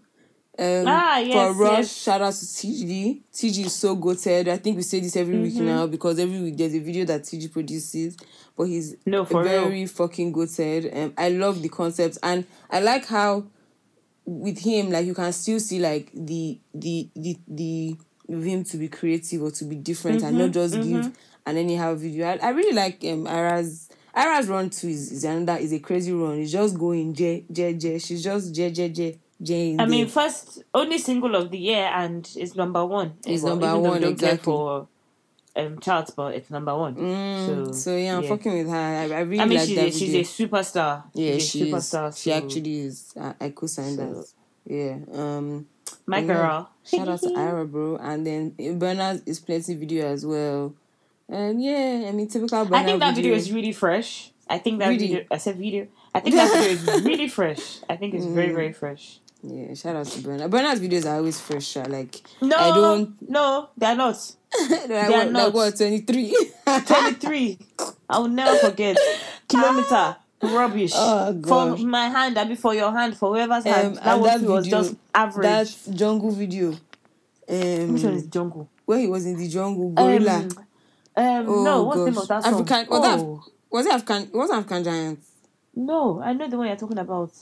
Um Ah, yes, for Rush, yes. shout out to TG. TG is so goated. I think we say this every week Mm-hmm. now because every week there's a video that TG produces. But he's No, for real. very fucking goated. Um I love the concept and I like how with him like you can still see like the the the the him to be creative or to be different and Mm-hmm, not just give an anyhow video. I, I really like um Ayra's Ayra's run too is, is another is a crazy run. It's just going J J J. She's just J J J J. in I mean, first only single of the year, and it's number one. It's Well, number one, don't care exactly. for um charts, but it's number one. Mm, so, yeah, I'm yeah. fucking with her. I, I really I mean, like she's that a, she's video. a superstar. yeah, she's she a is. superstar. She so- actually is. I, I co-signed So- that. Yeah. Um. my girl. Shout out to Ayra, bro. And then Burna is plenty video as well. Um, yeah, I mean typical Burna I think that video is really fresh. I think that Really? video. I said video. I think that video is really fresh. I think it's Mm. very very fresh. Yeah, shout out to Burna. Burna's videos are always fresh. Like No, I don't. No, they're not. they're, what, not. like what? Twenty three. Twenty three. I will never forget. Kilometer rubbish. Oh, for my hand, I mean for your hand, for whoever's Um, hand. That was, that was video- just average. that jungle video. Um, Which one is jungle? where he was in the jungle, gorilla. Um, um Oh, no, what's the name of that song? African- was that- oh, was it African? It was African Giants. no, I know the one you're talking about.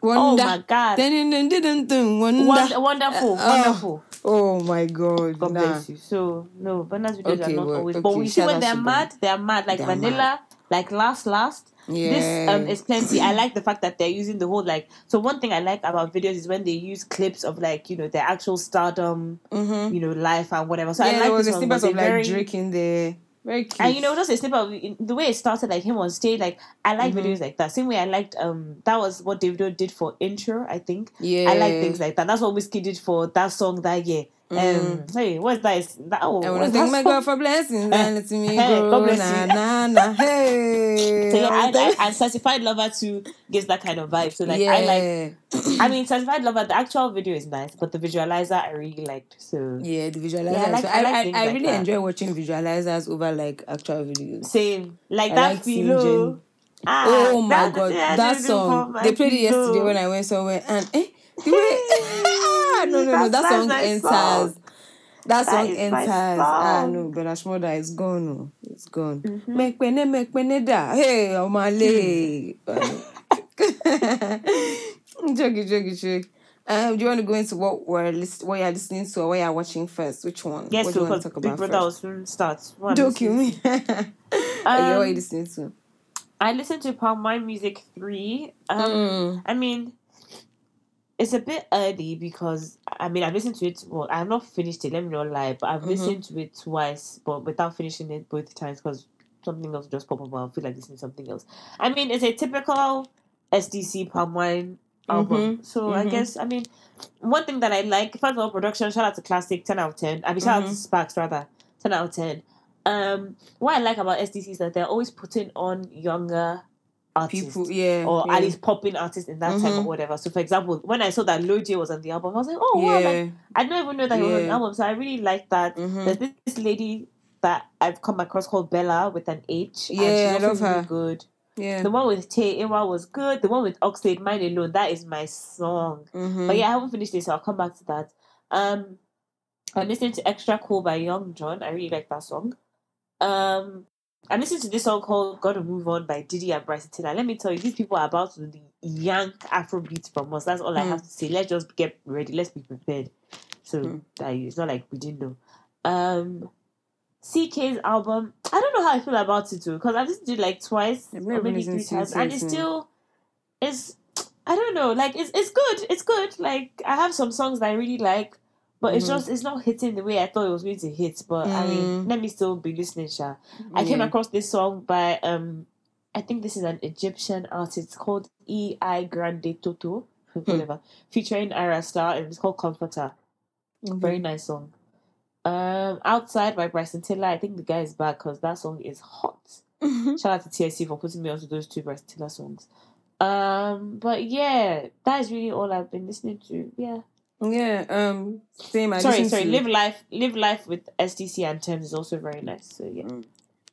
Wonder. Oh my god. Wonder. Won- wonderful, oh. wonderful. Oh my god. God nah. bless you. So no, Burna's videos Okay, are not well, always. But we see when they're mad, they're mad. Like They're Vanilla, like Last Last. Yeah. This um is plenty. I like the fact that they're using the whole like. So one thing I like about videos is when they use clips of like you know their actual stardom, Mhm. you know, life and whatever. So yeah, I like there was a this one. snippet of like very, Drake in there. Very cute. And you know, just a snippet of the way it started, like him on stage. Like I like Mhm. videos like that. Same way I liked um that was what Davido did for intro. I think yeah, I like things like that. That's what Wizkid did for that song that year. Um, hey, what's that? That oh, I wanna thank my? God for blessings and letting me Hey, grow. God bless na, na, na, hey. So yeah, I I, and Certified Lover too gives that kind of vibe. So like yeah. I like. I mean, Certified Lover. The actual video is nice, but the visualizer I really liked. So Yeah, the visualizer. Yeah, I like- So I I, like I, things I like really that. enjoy watching visualizers over like actual videos. same, like that below. Ah, oh my that- god, yeah, that song. They played it yesterday when I went somewhere and eh, way ah, no no no that song my enters. song. That song my enters. Ah no, but Ashmoda is gone. Oh. It's gone. Mhm. Mekpene mekpene da. Hey, Omah Lay. Jogi jogi jogi. Um, do you want to go into what we're list- what you're listening to or what you're watching first? Which one? Yes, what do you want to talk Big about Brother first? will soon start. Joking listening me. okay, what are you Um, listening to? I listen to Palm Wine Music 3. Um, Mm. I mean, it's a bit early because, I mean, I've listened to it, well, I have not finished it, let me not lie, but I've Mhm. listened to it twice, but without finishing it both times because something else just popped up I feel like listening to something else. I mean, it's a typical SDC Palm Wine album. So I mhm. guess, I mean, one thing that I like, first of all, production, shout out to Classic, 10 out of 10. I mean, shout out to Spax, rather, 10 out of 10. Um, what I like about SDC is that they're always putting on younger artists. People, yeah, or yeah. at least popping artists in that time or Mhm. whatever. So, for example, when I saw that Lil was on the album, I was like, oh, wow, like, yeah. I don't even know that he was on the album. So, I really like that. Mhm. There's this, this lady that I've come across called Bella with an H. and Yeah, she's I love really her. good. yeah. The one with Tay Iwar was good. The one with Oxlade, Mine Alone, that is my song. Mhm. But yeah, I haven't finished it, so I'll come back to that. Um, I'm listening to Extra Cool by Young John. I really like that song. Um, I'm listening to this song called "Gotta Move On" by Diddy and Bryson Tiller. Let me tell you, these people are about to yank Afrobeat from us. That's all I Hmm. have to say. Let's just get ready. Let's be prepared. So Hmm. that it's not like we didn't know. Um, CKay's album. I don't know how I feel about it too because I've listened to it like twice or maybe three times, and it's still it's. I don't know. Like it's it's good. It's good. Like I have some songs that I really like, but it's Mhm. just it's not hitting the way I thought it was going to hit. But I mean, Mm. let me still be listening, Sha. I came across this song by um, I think this is an Egyptian artist called E I Grande Toto, Hmm. whatever, featuring Ayra Starr, and it's called Comforter. Mhm. Very nice song. Um, Outside by Bryson Tiller. I think the guy is back because that song is hot. Shout out to TSC for putting me onto those two Bryce Tiller songs. Um, but yeah, that is really all I've been listening to. Yeah. Yeah. Um. Same. I sorry, sorry. to- Live life, live life with SDC and Tems is also very nice. So yeah.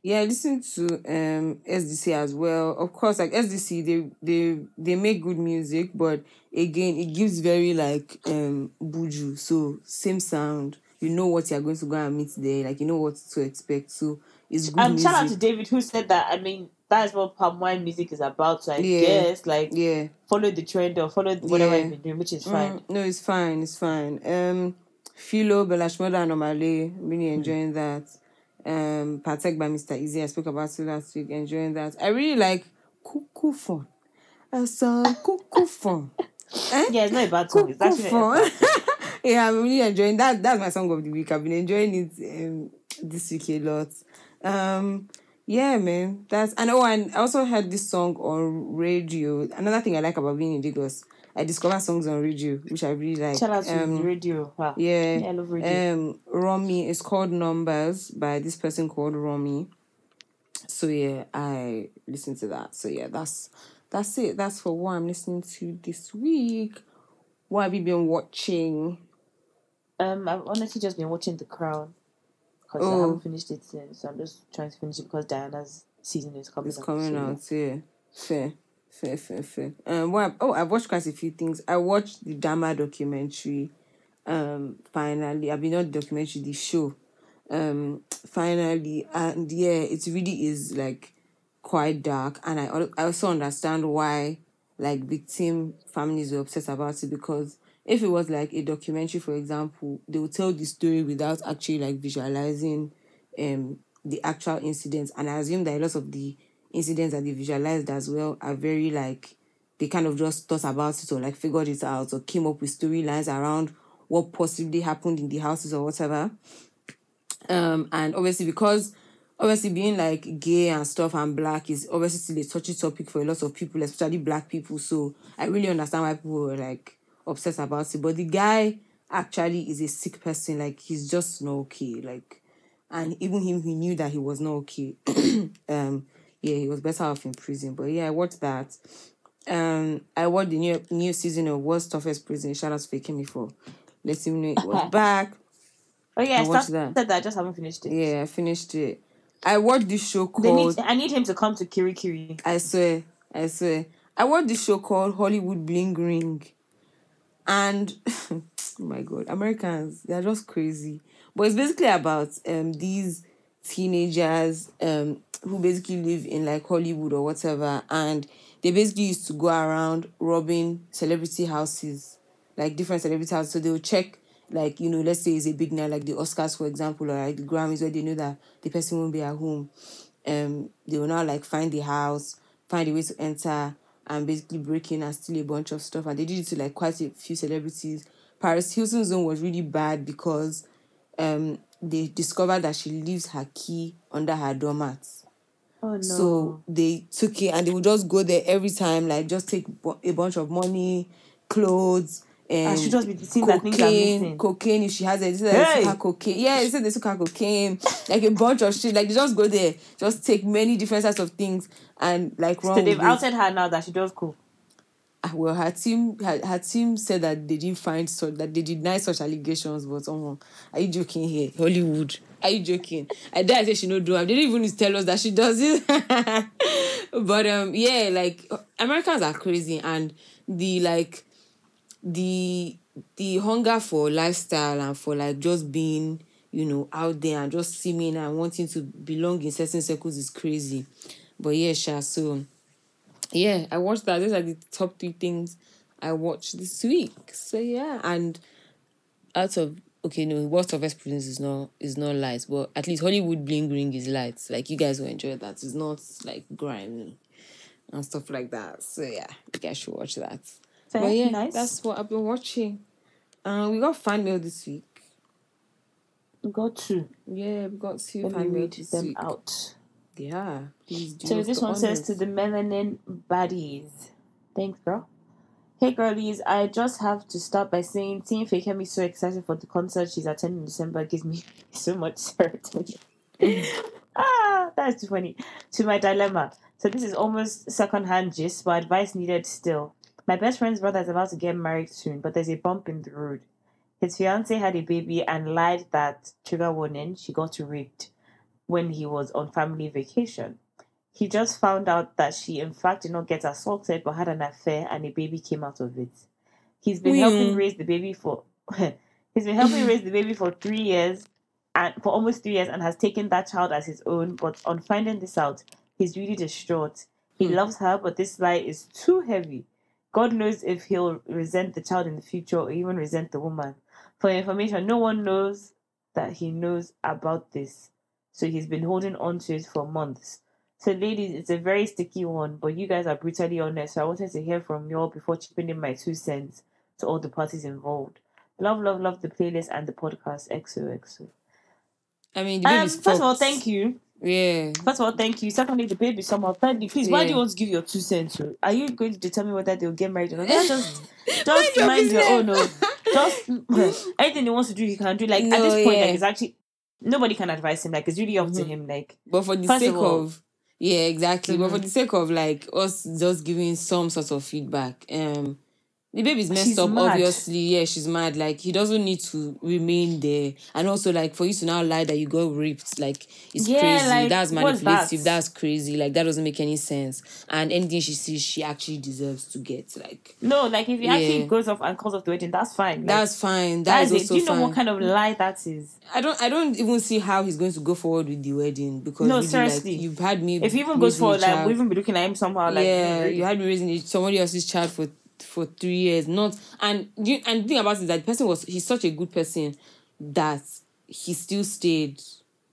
Yeah, I listen to um SDC as well. Of course, like SDC, they they they make good music, but again, it gives very like um buju. So same sound. You know what you're going to go and meet there. Like you know what to expect. So it's good Um, music. shout out to David who said that. I mean, that is what palm wine music is about. So I Yeah. guess like yeah. follow the trend or follow whatever Yeah. you've been doing, which is fine. Mm, no, it's fine. It's fine. Um, Philo, Bella Shmurda, and Omah Lay, really enjoying that. Um, Patek by Mr. Eazi, I spoke about it last week, enjoying that. I really like Cuckoo Fun. A song, Cuckoo Fun. Eh? Yeah, it's not a bad song. It's actually Fun. yeah, I'm really enjoying that. That's my song of the week. I've been enjoying it um, this week a lot. Um, yeah, man. That's and oh, and I also heard this song on radio. Another thing I like about being in Lagos, I discover songs on radio, which I really like. Shout out to um, the radio. Wow. yeah, Yeah, I love radio. um, Romy. It's called Numbers by this person called Romy. So yeah, I listen to that. So yeah, that's that's it. That's for what I'm listening to this week. What have you been watching? Um, I've honestly just been watching The Crown because I Oh. haven't finished it since. So I'm just trying to finish it because Diana's season is coming. It's out, coming so, out, yeah. Fair, fair, fair, fair. Um? I've- oh, I've watched quite a few things. I watched the Dahmer documentary. Um, finally, I mean not documentary, the show. Um, finally, and yeah, it really is like quite dark, and I I also understand why like victim families were upset about it because if it was like a documentary, for example, they would tell the story without actually like visualizing um the actual incidents and I assume that a lot of the incidents that they visualized as well are very like they kind of just thought about it or like figured it out or came up with storylines around what possibly happened in the houses or whatever. Um and obviously because obviously being like gay and stuff and black is obviously still a touchy topic for a lot of people, especially black people. So I really understand why people were like upset about it. But the guy actually is a sick person. Like he's just not okay. Like and even him he knew that he was not okay. um yeah, he was better off in prison. But yeah, I watched that. Um I watched the new new season of World's Toughest Prison. Shout out to Fakemi for letting me know it was back. Oh yeah, I watched that. that. I just haven't finished it. Yeah, I finished it. I watched this show called need. I need him to come to Kiri Kiri. I swear, I swear. I watched this show called Hollywood Bling Ring. And oh my god, Americans, they're just crazy. But it's basically about um these teenagers um who basically live in like Hollywood or whatever and they basically used to go around robbing celebrity houses, like different celebrity houses. So they'll check like, you know, let's say it's a big night like the Oscars for example or like the Grammys where they know that the person won't be at home um they will now like find the house, find a way to enter and basically breaking and steal a bunch of stuff. And they did it to like quite a few celebrities. Paris Hilton's zone was really bad because um they discovered that she leaves her key under her doormat. Oh no. So they took it and they would just go there every time, like just take a bunch of money, clothes, and I should just be seeing that things cocaine, cocaine if she has it. They said they Hey! her cocaine. Yeah, they said they took her cocaine, like a bunch of shit. Like they just go there, just take many different types of things and like run so they've with it. her now that she does cool. Ah, well her team her, her team said that they didn't find so that they denied such allegations but um, are you joking here hollywood are you joking i dare say she no do they didn't even tell us that she does it but um yeah like americans are crazy and the like the the hunger for lifestyle and for like just being you know out there and just seeming and wanting to belong in certain circles is crazy but yeah sha so yeah, I watched that. Those are the top three things I watched this week. So yeah, and out of okay, no, Worst of Experience is not is not light, but at least Hollywood Bling Ring is light. Like you guys will enjoy that. It's not like grimy and stuff like that. So yeah, you guys should watch that. Fair, but yeah, nice. that's what I've been watching. Um, we got fan mail this week. We got two. Yeah, we got two Let fan mail read this them week. out. Yeah, please do. So this one says to the melanin baddies. Thanks, girl. Hey girlies, I just have to start by saying Team Fakemi so excited for the concert she's attending in December gives me so much serotonin. ah, that's too funny. To my dilemma. So this is almost second-hand gist, but advice needed still. My best friend's brother is about to get married soon, but there's a bump in the road. His fiance had a baby and lied that trigger warning she got raped when he was on family vacation. He just found out that she in fact did not get assaulted but had an affair and a baby came out of it. He's been helping Hmm. raise the baby for he's been helping raise the baby for three years and for almost three years and has taken that child as his own, but on finding this out, he's really distraught. He Hmm. loves her, but this lie is too heavy. God knows if he'll resent the child in the future or even resent the woman. For information, no one knows that he knows about this. So he's been holding on to it for months. So, ladies, it's a very sticky one, but you guys are brutally honest. So, I wanted to hear from y'all before chipping in my two cents to all the parties involved. Love, love, love the playlist and the podcast. XOXO. I mean, Um, first of all, thank you. Yeah. First of all, thank you. Secondly, the baby somehow. Thirdly, please, why do you want to give your two cents? Are you going to determine whether they'll get married or not? Just, Mind just your mind your own. business. oh. Just anything he wants to do, he can do. Like at this point, like it's actually nobody can advise him. Like it's really up to Mhm. him. Like But for the sake of all- of yeah, exactly. But for the sake of like us just giving some sort of feedback, um, the baby's messed She's up. mad. Obviously, yeah, she's mad. Like he doesn't need to remain there, and also like for you to now lie that you got raped, like it's Yeah, crazy. like, That's what's that? manipulative. That's crazy. Like that doesn't make any sense. And anything she sees, she actually deserves to get. Like no, like if he actually goes off and calls off the wedding, that's fine. Like, that's fine. that's That is it. also Do you know fine. what kind of lie that is? I don't I don't even see how he's going to go forward with the wedding because No, really, seriously. like, you've had me If he even goes raising for like, child. we'll even be looking at him somehow. Like, yeah, you had me raising somebody else's child for for three years. Not and you and the thing about it is that the person was he's such a good person that he still stayed.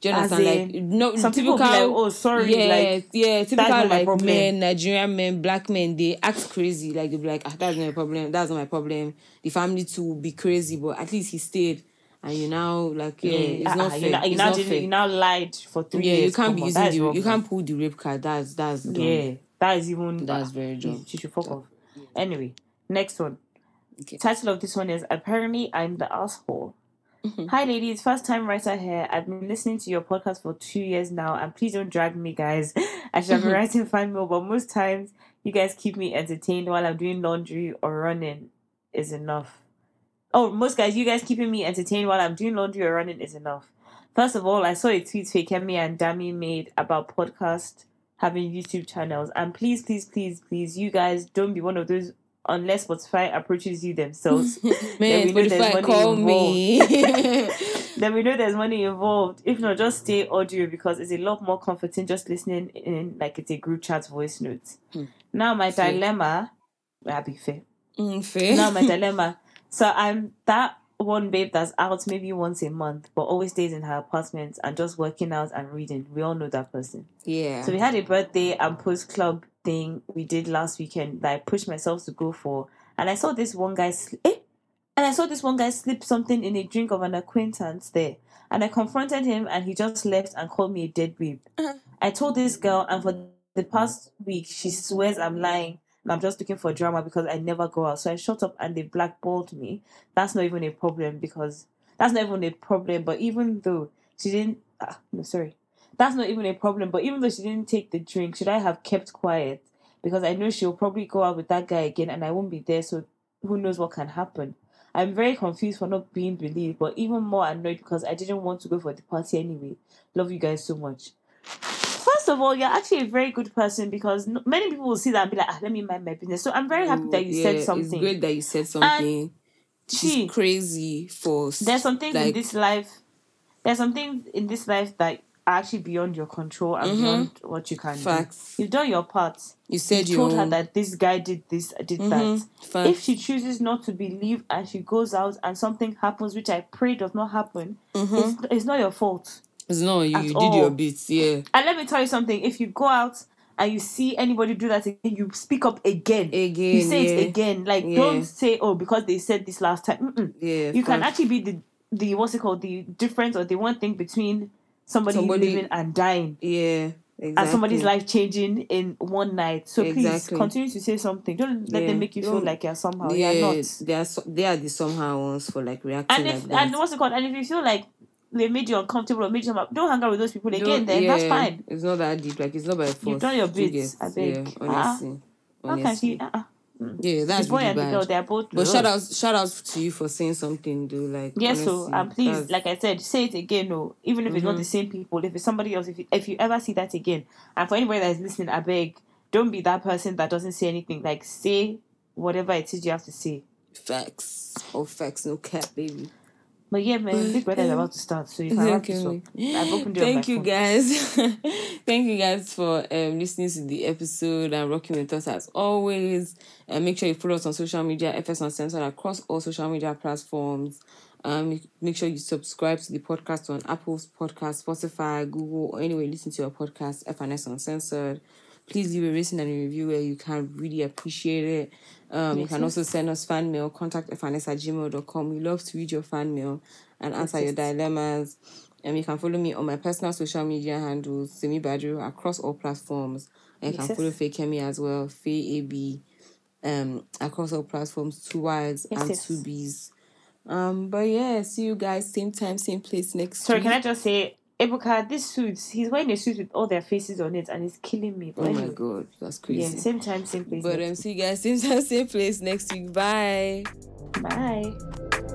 Do you understand? in, like no some typical people be like, "Oh, sorry," Yeah, like, yeah, typical like men, Nigerian men, black men, they act crazy. Like they'll be like, ah, that's not my problem, that's not my problem. The family too will be crazy, but at least he stayed. And you now like yeah, it's Ah, not ah, fair. You now, you it's now, fair. you now lied for three yeah, years. you can't be using the you can't pull the rape card. That's that's dumb. Yeah, that is even That's very dumb. you should fuck off. Anyway, next one. Okay. Title of this one is Apparently I'm the Asshole. Mm-hmm. Hi, ladies. First time writer here. I've been listening to your podcast for two years now, and please don't drag me, guys. I should have been writing fan mail, but most times you guys keep me entertained while I'm doing laundry or running is enough. Oh, most guys, you guys keeping me entertained while I'm doing laundry or running is enough. First of all, I saw a tweet Fakemi and Dami made about podcast having YouTube channels. And please, please, please, please, you guys don't be one of those unless Spotify approaches you themselves. Man, we know there's Spotify, money call me. then we know there's money involved. If not, just stay audio because it's a lot more comforting just listening in like it's a group chat voice note. Hmm. Now my Fair. dilemma, I'll be fair. Mm, fair. Now my dilemma. So I'm that one babe that's out maybe once a month, but always stays in her apartment and just working out and reading. We all know that person. yeah. So we had a birthday and post club thing we did last weekend that I pushed myself to go for, and I saw this one guy. Sl- eh? And I saw this one guy slip something in a drink of an acquaintance there, and I confronted him, and he just left and called me a dead babe. I told this girl, and for the past week, she swears I'm lying. And I'm just looking for drama because I never go out. So I shut up and they blackballed me. That's not even a problem because that's not even a problem. But even though she didn't, ah, no, sorry, that's not even a problem. But even though she didn't take the drink, should I have kept quiet? Because I know she'll probably go out with that guy again and I won't be there. So who knows what can happen? I'm very confused for not being believed, but even more annoyed because I didn't want to go for the party anyway. Love you guys so much. First of all, you're actually a very good person because many people will see that and be like, ah, let me mind my business. So I'm very happy that you yeah, said It's something. great that you said something. She's see, crazy for There's some things in this life. There's some things in this life that are actually beyond your control and Mhm. beyond what you can facts. do. You've done your part. You said You told her that this guy did this, did that. Mhm, facts. If she chooses not to believe and she goes out and something happens, which I pray does not happen, Mhm. it's, it's not your fault. It's not you. at You did all. your bits. Yeah. And let me tell you something: if you go out and you see anybody do that again, you speak up again. Again. you say yeah. it again. Like Yeah. don't say, "Oh, because they said this last time." Mm-mm. Yeah. You can facts. actually be the the what's it called the difference or the one thing between somebody, Somebody- living and dying Yeah. Exactly. and somebody's life changing in one night. So please continue to say something. Don't let Yeah. them make you feel Don't- like you're somehow. Yeah, You're not. they are so, they are the somehow ones for like reacting And if like that. and what's it called? And if you feel like they made you uncomfortable or made you don't hang out with those people again. Then that's fine. It's not that deep. Like it's not by force. You've done your You bits. I beg. Yeah, Ah, honestly. How can honestly. she? Uh-uh. Yeah, that's the boy really and the bad. girl, they're both. But shout out, shout out to you for saying something, though. Like Yes, so honestly, and please, that's- Mm-hmm. like I said, say it again. No, even if it's not the same people, if it's somebody else, if you, if you ever see that again, and for anybody that is listening, I beg, don't be that person that doesn't say anything. Like say whatever it is you have to say. facts oh facts, no cap, baby. But yeah, man, Big Brother is about to start, so you can wrap this up. Okay. I've opened it on my Thank you phone. guys. Thank you guys for um, listening to the episode and rocking with us as always. And make sure you follow us on social media, FS Uncensored across all social media platforms. Um, make sure you subscribe to the podcast on Apple's podcast, Spotify, Google, or anywhere you listen to your podcast, FNS Uncensored. Please leave a rating and a review where you can really appreciate it. Um, you can yes. also send us fan mail, contact fns at gmail.com. We love to read your fan mail and answer your dilemmas. And you can follow me on my personal social media handles, Semi Badru, across all platforms. And you can follow. Fakemi as well, Faye AB, um, across all platforms, two Y's and two B's. Um, but yeah, see you guys same time, same place next time. Sorry, week. can I just say, Ebuka, this suit, he's wearing a suit with all their faces on it, and it's killing me. But Oh my god, that's yeah, crazy. same time, same place. but um, see you guys same time, same place next week. Bye. Bye.